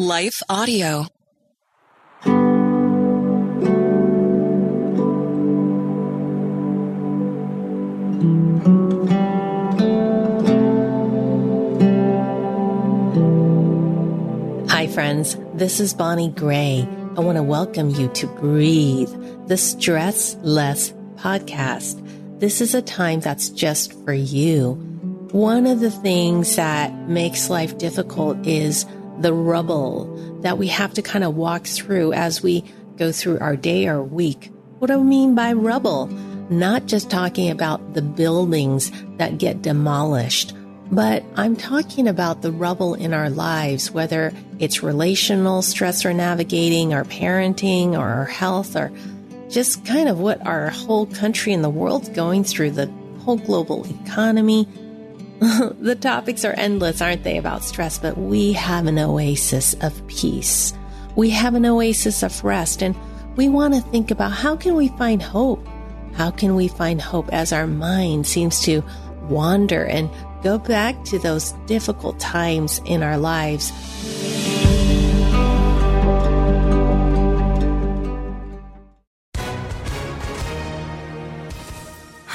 Life Audio. Hi, friends. This is Bonnie Gray. I want to welcome you to Breathe, the Stress Less podcast. This is a time that's just for you. One of the things that makes life difficult is the rubble that we have to kind of walk through as we go through our day or week. What do I mean by rubble? Not just talking about the buildings that get demolished, but I'm talking about the rubble in our lives, whether it's relational stress or navigating, our parenting, or our health, or just kind of what our whole country and the world's going through, the whole global economy. the topics are endless, aren't they, about stress? But we have an oasis of peace. We have an oasis of rest, and we want to think about how can we find hope? How can we find hope as our mind seems to wander and go back to those difficult times in our lives?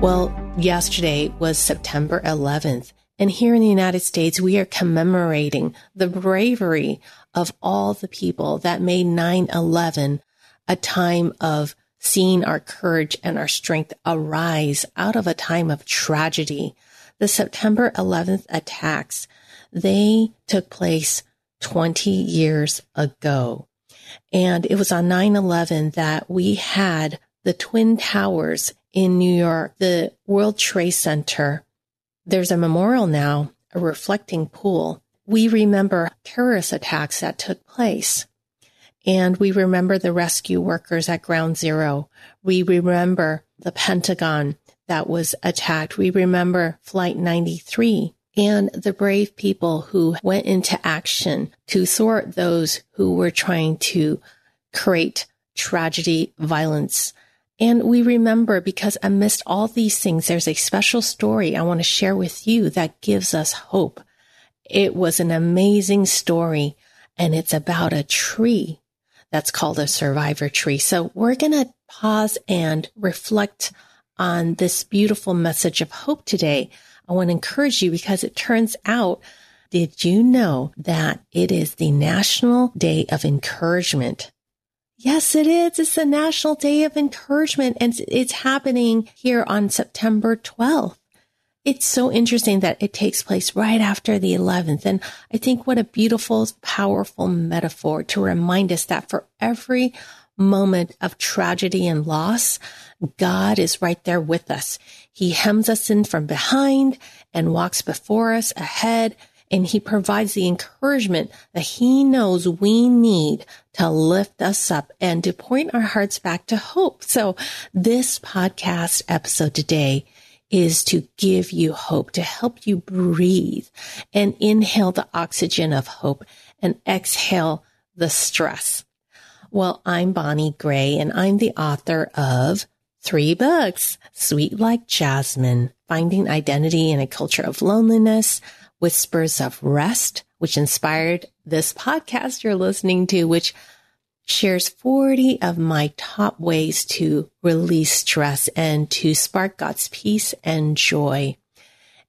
Well, yesterday was September 11th, and here in the United States, we are commemorating the bravery of all the people that made 9-11 a time of seeing our courage and our strength arise out of a time of tragedy. The September 11th attacks, they took place 20 years ago. And it was on 9-11 that we had the Twin Towers in New York, the World Trade Center. There's a memorial now, a reflecting pool. We remember terrorist attacks that took place. And we remember the rescue workers at ground zero. We remember the Pentagon that was attacked. We remember Flight 93 and the brave people who went into action to thwart those who were trying to create tragedy, violence. And we remember because amidst all these things, there's a special story I want to share with you that gives us hope. It was an amazing story and it's about a tree that's called a survivor tree. So we're going to pause and reflect on this beautiful message of hope today. I want to encourage you because it turns out, did you know that it is the National Day of Encouragement? Yes, it is. It's the National Day of Encouragement and it's happening here on September 12th. It's so interesting that it takes place right after the 11th. And I think what a beautiful, powerful metaphor to remind us that for every moment of tragedy and loss, God is right there with us. He hems us in from behind and walks before us ahead and he provides the encouragement that he knows we need to lift us up and to point our hearts back to hope. So this podcast episode today is to give you hope, to help you breathe and inhale the oxygen of hope and exhale the stress. Well, I'm Bonnie Gray and I'm the author of three books, Sweet Like Jasmine, Finding Identity in a Culture of Loneliness, Whispers of Rest, which inspired this podcast you're listening to, which shares 40 of my top ways to release stress and to spark God's peace and joy.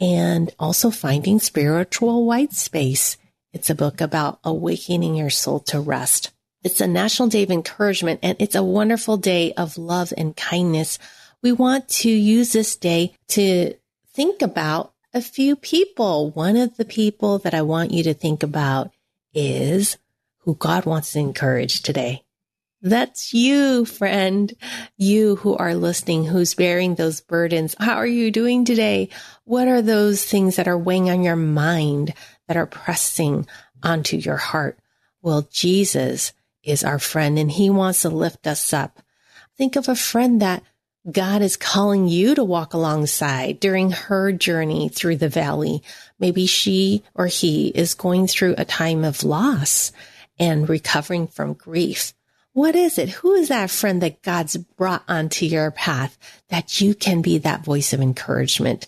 And also finding spiritual white space It's a book about awakening your soul to rest. It's a national day of encouragement and it's a wonderful day of love and kindness. We want to use this day to think about a few people. One of the people that I want you to think about is who God wants to encourage today. That's you, friend. You who are listening, who's bearing those burdens. How are you doing today? What are those things that are weighing on your mind that are pressing onto your heart? Well, Jesus is our friend and he wants to lift us up. Think of a friend that God is calling you to walk alongside during her journey through the valley. Maybe she or he is going through a time of loss and recovering from grief. What is it? Who is that friend that God's brought onto your path that you can be that voice of encouragement?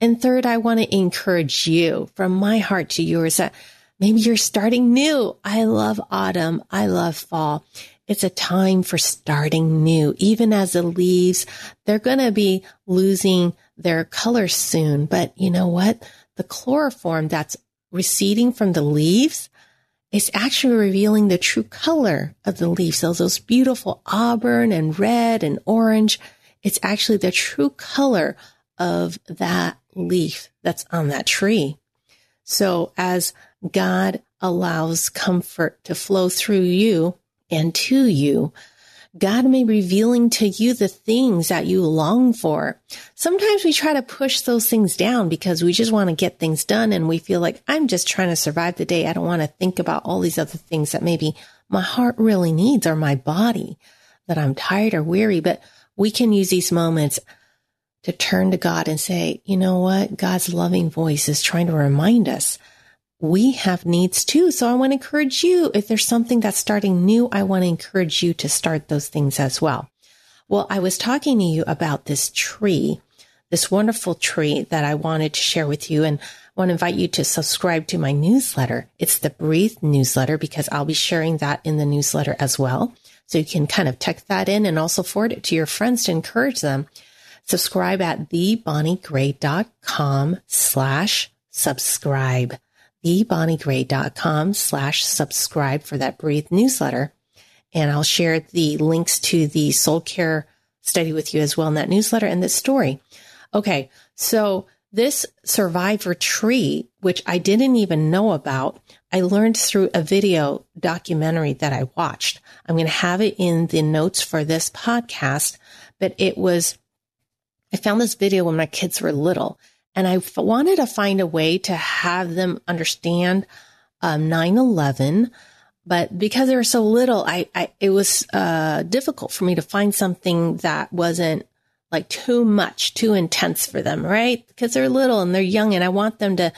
And third, I want to encourage you from my heart to yours that maybe you're starting new. I love autumn. I love fall. It's a time for starting new. Even as the leaves, they're going to be losing their color soon. But you know what? The chloroform that's receding from the leaves is actually revealing the true color of the leaves. So those beautiful auburn and red and orange. It's actually the true color of that leaf that's on that tree. So as God allows comfort to flow through you and to you, God may be revealing to you the things that you long for. Sometimes we try to push those things down because we just want to get things done and we feel like I'm just trying to survive the day. I don't want to think about all these other things that maybe my heart really needs or my body that I'm tired or weary. But we can use these moments to turn to God and say, you know what? God's loving voice is trying to remind us we have needs too. So I want to encourage you. If there's something that's starting new, I want to encourage you to start those things as well. Well, I was talking to you about this tree, this wonderful tree that I wanted to share with you. And I want to invite you to subscribe to my newsletter. It's the Breathe newsletter because I'll be sharing that in the newsletter as well. So you can kind of tuck that in and also forward it to your friends to encourage them. Subscribe at thebonniegray.com slash subscribe thebonniegray.com slash subscribe for that Breathe newsletter. And I'll share the links to the soul care study with you as well in that newsletter and this story. Okay. So this survivor tree, which I didn't even know about, I learned through a video documentary that I watched. I'm going to have it in the notes for this podcast, but it was, I found this video when my kids were little and I wanted to find a way to have them understand um, 9-11 but because they were so little i, I it was uh, difficult for me to find something that wasn't like too much too intense for them right? Because they're little and they're young and i want them to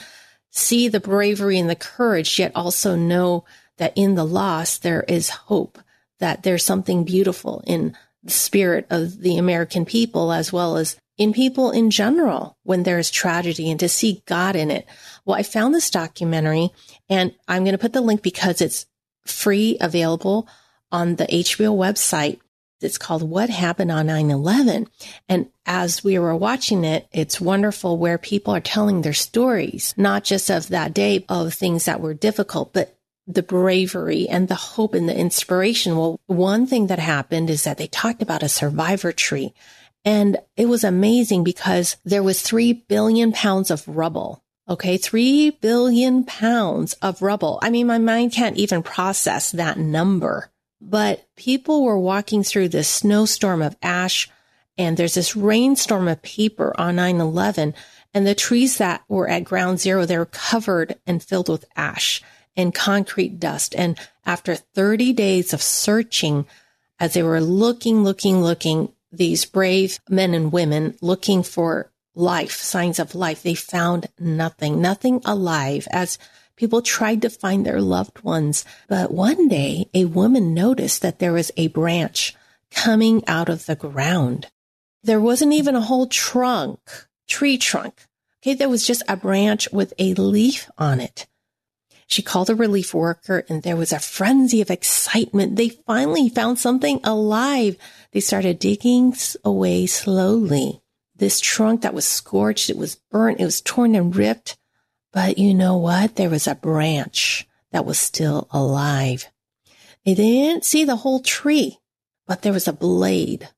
see the bravery and the courage yet also know that in the loss there is hope that there's something beautiful in the spirit of the american people as well as in people in general when there's tragedy and to see God in it. Well, I found this documentary and I'm going to put the link because it's free available on the HBO website. It's called What Happened on 9-11. And as we were watching it, it's wonderful where people are telling their stories, not just of that day of things that were difficult, but the bravery and the hope and the inspiration. Well, one thing that happened is that they talked about a survivor tree and it was amazing because there was three billion pounds of rubble. Okay. Three billion pounds of rubble. I mean, my mind can't even process that number, but people were walking through this snowstorm of ash and there's this rainstorm of paper on 9-11 and the trees that were at ground zero, they were covered and filled with ash and concrete dust. And after 30 days of searching, as they were looking, looking, looking, these brave men and women looking for life, signs of life. They found nothing, nothing alive as people tried to find their loved ones. But one day a woman noticed that there was a branch coming out of the ground. There wasn't even a whole trunk, tree trunk. Okay. There was just a branch with a leaf on it. She called a relief worker and there was a frenzy of excitement. They finally found something alive. They started digging away slowly. This trunk that was scorched, it was burnt, it was torn and ripped. But you know what? There was a branch that was still alive. They didn't see the whole tree, but there was a blade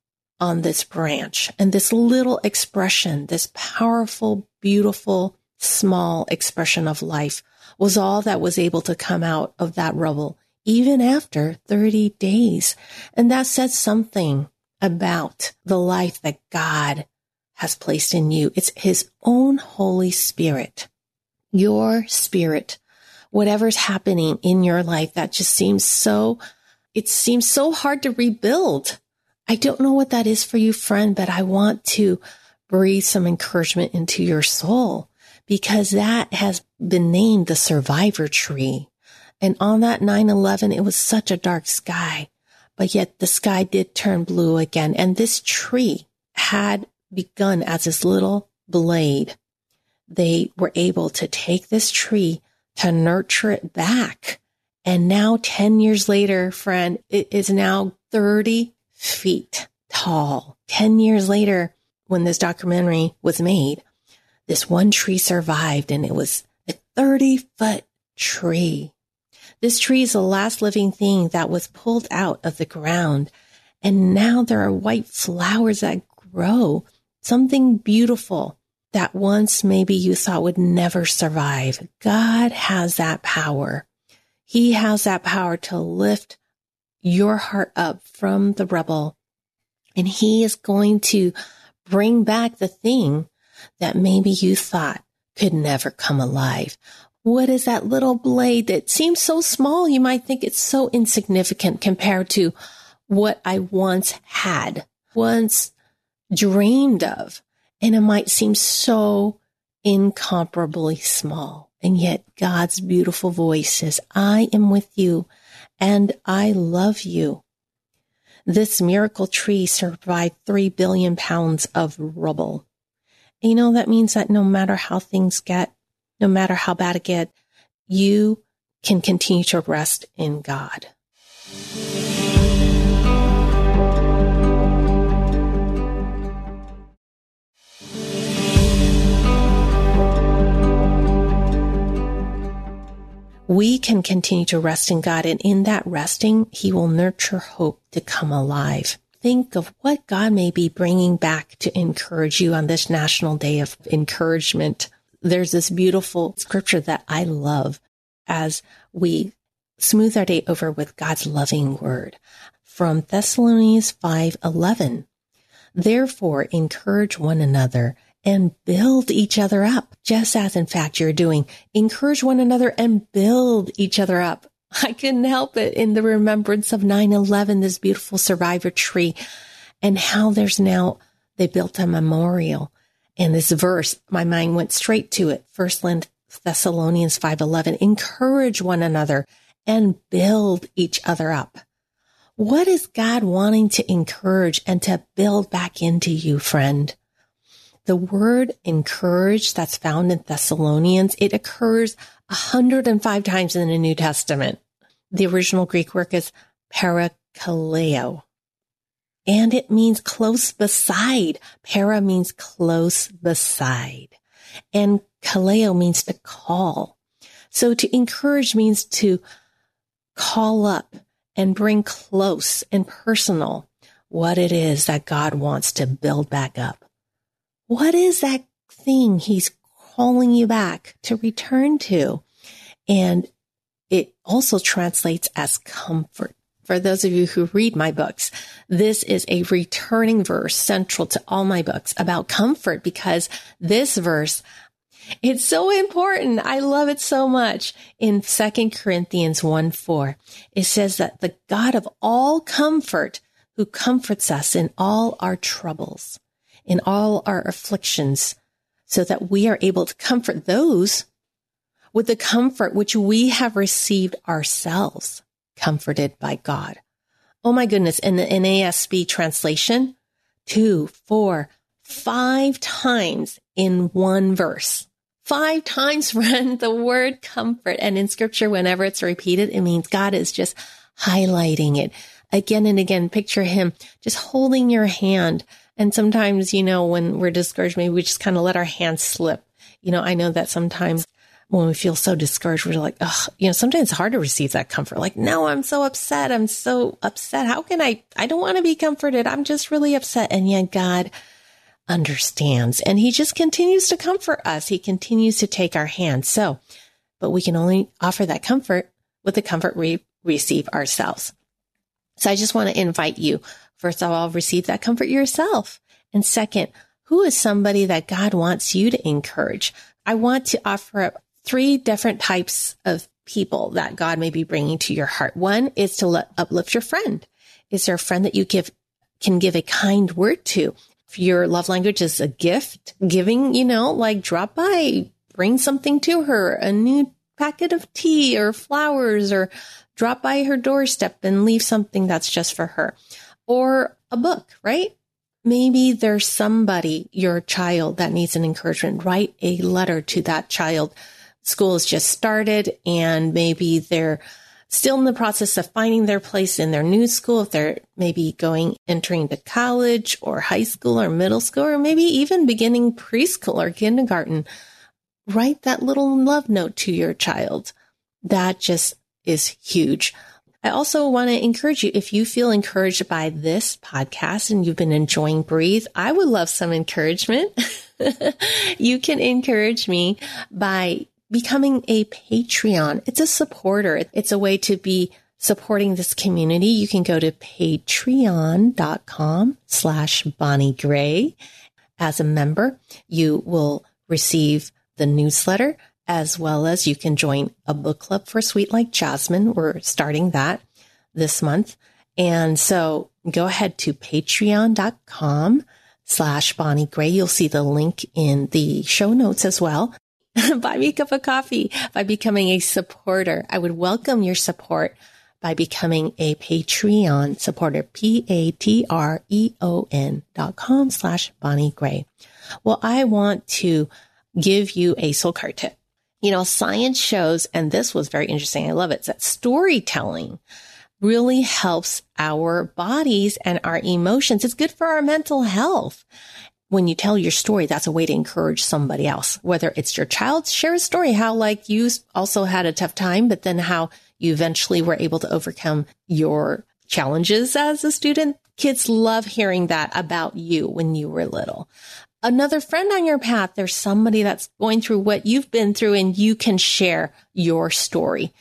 on this branch and this little expression, this powerful, beautiful, small expression of life was all that was able to come out of that rubble, even after 30 days. And that says something about the life that God has placed in you. It's his own Holy Spirit, your spirit, whatever's happening in your life that just seems so, it seems so hard to rebuild. I don't know what that is for you, friend, but I want to breathe some encouragement into your soul because that has been named the survivor tree. And on that 9-11, it was such a dark sky, but yet the sky did turn blue again. And this tree had begun as this little blade. They were able to take this tree to nurture it back. And now 10 years later, friend, it is now 30 feet tall. 10 years later, when this documentary was made, this one tree survived and it was a 30 foot tree. This tree is the last living thing that was pulled out of the ground. And now there are white flowers that grow, something beautiful that once maybe you thought would never survive. God has that power. He has that power to lift your heart up from the rubble. And he is going to bring back the thing that maybe you thought could never come alive. What is that little blade that seems so small? You might think it's so insignificant compared to what I once had, once dreamed of. And it might seem so incomparably small. And yet God's beautiful voice says, I am with you and I love you. This miracle tree survived three billion pounds of rubble. You know, that means that no matter how things get, no matter how bad it get, you can continue to rest in God. we can continue to rest in God. And in that resting, he will nurture hope to come alive. Think of what God may be bringing back to encourage you on this national day of encouragement. There's this beautiful scripture that I love as we smooth our day over with God's loving word from Thessalonians 5:11. Therefore, encourage one another and build each other up, just as in fact you're doing. Encourage one another and build each other up. I couldn't help it in the remembrance of 9-11, this beautiful survivor tree and how there's now, they built a memorial. And this verse, my mind went straight to it. First Thessalonians 5.11, encourage one another and build each other up. What is God wanting to encourage and to build back into you, friend? The word encourage that's found in Thessalonians, it occurs 105 times in the New Testament. The original Greek word is parakaleo. And it means close beside. Para means close beside. And kaleo means to call. So to encourage means to call up and bring close and personal what it is that God wants to build back up. What is that thing he's calling you back to return to? And it also translates as comfort. For those of you who read my books, this is a returning verse central to all my books about comfort because this verse, it's so important. I love it so much. In 2 Corinthians 1 4, it says that the God of all comfort who comforts us in all our troubles in all our afflictions so that we are able to comfort those with the comfort which we have received ourselves, comforted by God. Oh my goodness. In the NASB translation, two, four, five times in one verse. Five times, friend, the word comfort. And in scripture, whenever it's repeated, it means God is just highlighting it again and again. Picture him just holding your hand and sometimes, you know, when we're discouraged, maybe we just kind of let our hands slip. You know, I know that sometimes when we feel so discouraged, we're like, oh, you know, sometimes it's hard to receive that comfort. Like, no, I'm so upset. I'm so upset. How can I, I don't want to be comforted. I'm just really upset. And yet God understands and he just continues to comfort us. He continues to take our hand. So, but we can only offer that comfort with the comfort we receive ourselves. So I just want to invite you, first of all, receive that comfort yourself. And second, who is somebody that God wants you to encourage? I want to offer up three different types of people that God may be bringing to your heart. One is to let, uplift your friend. Is there a friend that you give, can give a kind word to? If your love language is a gift, giving, you know, like drop by, bring something to her, a new packet of tea or flowers or drop by her doorstep and leave something that's just for her or a book, right? Maybe there's somebody, your child that needs an encouragement. Write a letter to that child. School has just started and maybe they're still in the process of finding their place in their new school. If they're maybe going, entering to college or high school or middle school, or maybe even beginning preschool or kindergarten, write that little love note to your child. That just is huge. I also want to encourage you if you feel encouraged by this podcast and you've been enjoying Breathe, I would love some encouragement. you can encourage me by becoming a Patreon. It's a supporter. It's a way to be supporting this community. You can go to patreon.com slash Bonnie Gray. As a member, you will receive the newsletter as well as you can join a book club for Sweet Like Jasmine. We're starting that this month. And so go ahead to patreon.com slash Bonnie Gray. You'll see the link in the show notes as well. Buy me a cup of coffee by becoming a supporter. I would welcome your support by becoming a Patreon supporter, P-A-T-R-E-O-N dot com slash Bonnie Gray. Well, I want to give you a soul care tip. You know, science shows, and this was very interesting. I love it. that storytelling really helps our bodies and our emotions. It's good for our mental health. When you tell your story, that's a way to encourage somebody else, whether it's your child, share a story, how like you also had a tough time, but then how you eventually were able to overcome your challenges as a student. Kids love hearing that about you when you were little another friend on your path. There's somebody that's going through what you've been through and you can share your story.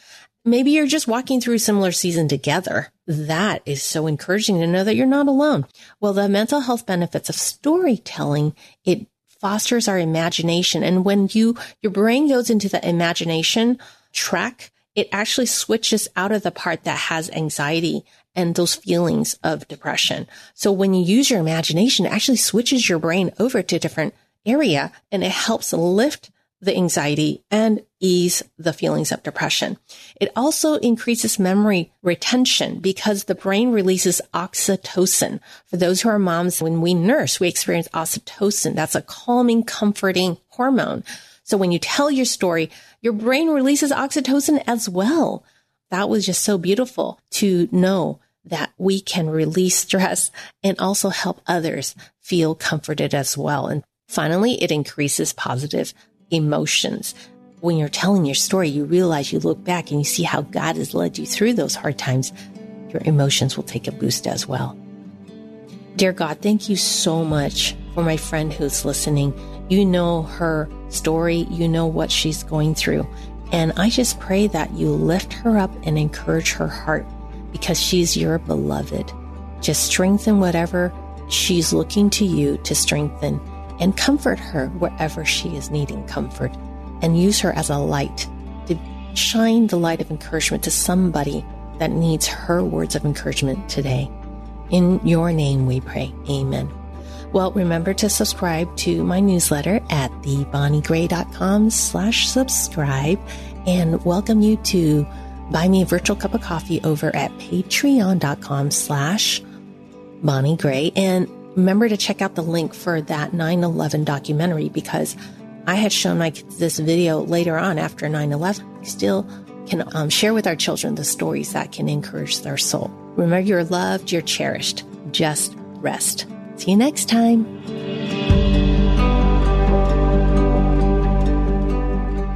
Maybe you're just walking through a similar season together. That is so encouraging to know that you're not alone. Well, the mental health benefits of storytelling, it fosters our imagination. And when you, your brain goes into the imagination track, it actually switches out of the part that has anxiety and those feelings of depression. So when you use your imagination, it actually switches your brain over to a different area and it helps lift the anxiety and ease the feelings of depression. It also increases memory retention because the brain releases oxytocin. For those who are moms, when we nurse, we experience oxytocin. That's a calming, comforting hormone. So when you tell your story, your brain releases oxytocin as well. That was just so beautiful to know that we can release stress and also help others feel comforted as well. And finally, it increases positive emotions. When you're telling your story, you realize you look back and you see how God has led you through those hard times. Your emotions will take a boost as well. Dear God, thank you so much for my friend who's listening. You know her story, you know what she's going through. And I just pray that you lift her up and encourage her heart because she's your beloved. Just strengthen whatever she's looking to you to strengthen and comfort her wherever she is needing comfort and use her as a light to shine the light of encouragement to somebody that needs her words of encouragement today. In your name we pray. Amen. Well, remember to subscribe to my newsletter at thebonniegray.com slash subscribe and welcome you to buy me a virtual cup of coffee over at patreon.com slash Bonnie Gray. And remember to check out the link for that 9-11 documentary because I had shown my kids this video later on after 9-11. Still can um, share with our children the stories that can encourage their soul. Remember, you're loved, you're cherished. Just rest. See you next time.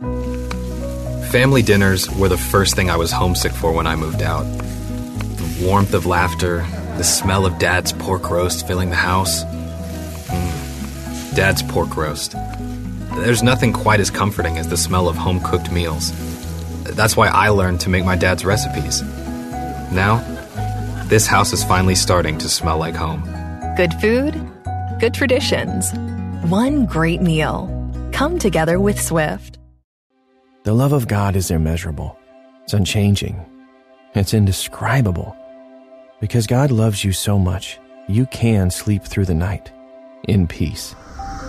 Family dinners were the first thing I was homesick for when I moved out. The warmth of laughter, the smell of Dad's pork roast filling the house. Mm. Dad's pork roast. There's nothing quite as comforting as the smell of home cooked meals. That's why I learned to make my dad's recipes. Now, this house is finally starting to smell like home. Good food, good traditions, one great meal. Come together with Swift. The love of God is immeasurable, it's unchanging, it's indescribable. Because God loves you so much, you can sleep through the night in peace.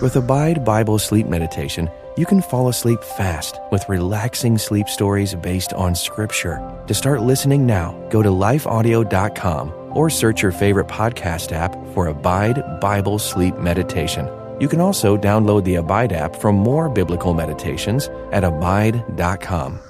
With Abide Bible Sleep Meditation, you can fall asleep fast with relaxing sleep stories based on Scripture. To start listening now, go to lifeaudio.com or search your favorite podcast app for Abide Bible Sleep Meditation. You can also download the Abide app for more biblical meditations at abide.com.